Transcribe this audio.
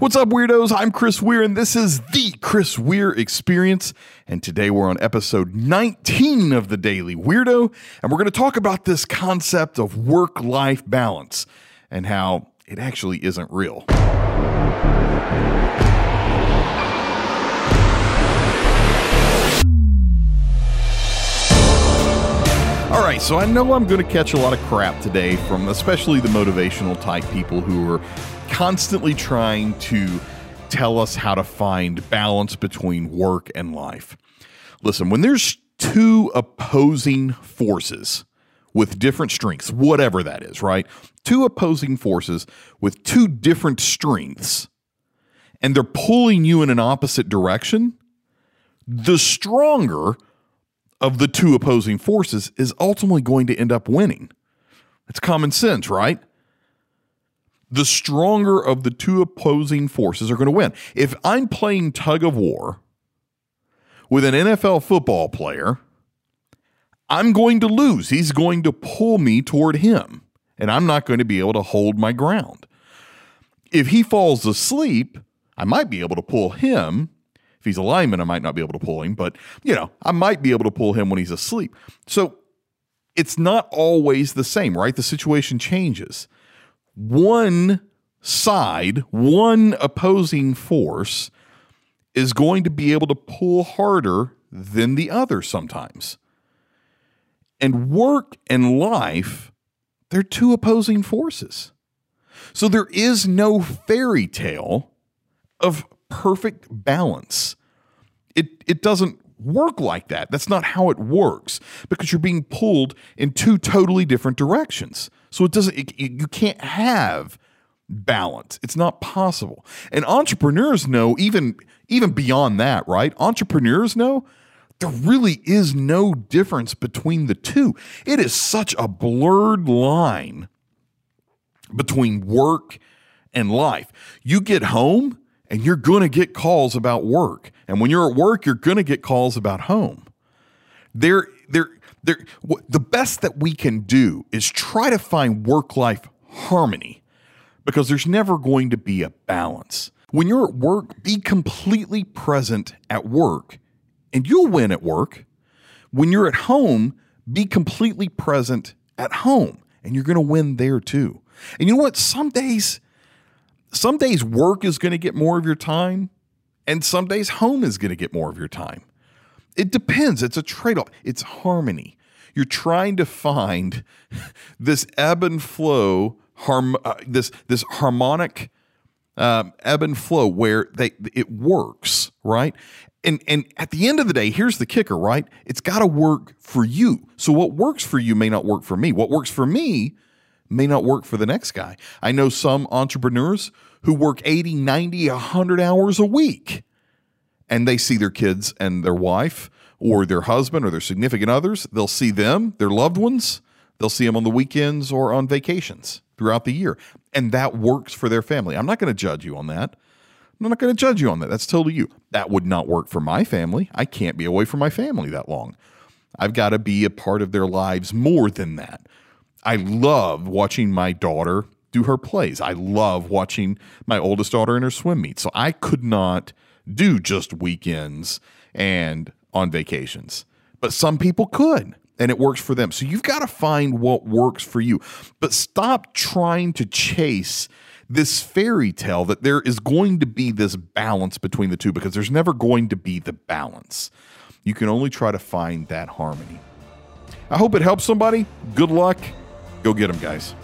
What's up, weirdos? I'm Chris Weir, and this is the Chris Weir Experience. And today we're on episode 19 of the Daily Weirdo, and we're going to talk about this concept of work life balance and how it actually isn't real. So I know I'm going to catch a lot of crap today from especially the motivational type people who are constantly trying to tell us how to find balance between work and life. Listen, when there's two opposing forces with different strengths, whatever that is, right? Two opposing forces with two different strengths, and they're pulling you in an opposite direction, the stronger of the two opposing forces is ultimately going to end up winning. It's common sense, right? The stronger of the two opposing forces are going to win. If I'm playing tug of war with an NFL football player, I'm going to lose. He's going to pull me toward him, and I'm not going to be able to hold my ground. If he falls asleep, I might be able to pull him if he's a lineman, I might not be able to pull him, but you know, I might be able to pull him when he's asleep. So it's not always the same, right? The situation changes. One side, one opposing force is going to be able to pull harder than the other sometimes. And work and life, they're two opposing forces. So there is no fairy tale of perfect balance. It it doesn't work like that. That's not how it works because you're being pulled in two totally different directions. So it doesn't it, you can't have balance. It's not possible. And entrepreneurs know even even beyond that, right? Entrepreneurs know there really is no difference between the two. It is such a blurred line between work and life. You get home and you're going to get calls about work. And when you're at work, you're going to get calls about home. There, there, there. The best that we can do is try to find work-life harmony, because there's never going to be a balance. When you're at work, be completely present at work, and you'll win at work. When you're at home, be completely present at home, and you're going to win there too. And you know what? Some days some days work is going to get more of your time, and some days home is going to get more of your time. It depends. It's a trade off, it's harmony. You're trying to find this ebb and flow, harm, uh, this, this harmonic um, ebb and flow where they it works, right? And and at the end of the day, here's the kicker, right? It's got to work for you. So what works for you may not work for me. What works for me may not work for the next guy. I know some entrepreneurs who work 80, 90, 100 hours a week and they see their kids and their wife or their husband or their significant others. They'll see them, their loved ones. They'll see them on the weekends or on vacations throughout the year. And that works for their family. I'm not going to judge you on that. I'm not going to judge you on that. That's totally you. That would not work for my family. I can't be away from my family that long. I've got to be a part of their lives more than that. I love watching my daughter do her plays. I love watching my oldest daughter in her swim meet. So I could not do just weekends and on vacations. But some people could, and it works for them. So you've got to find what works for you. But stop trying to chase this fairy tale that there is going to be this balance between the two because there's never going to be the balance. You can only try to find that harmony. I hope it helps somebody. Good luck Go get them, guys.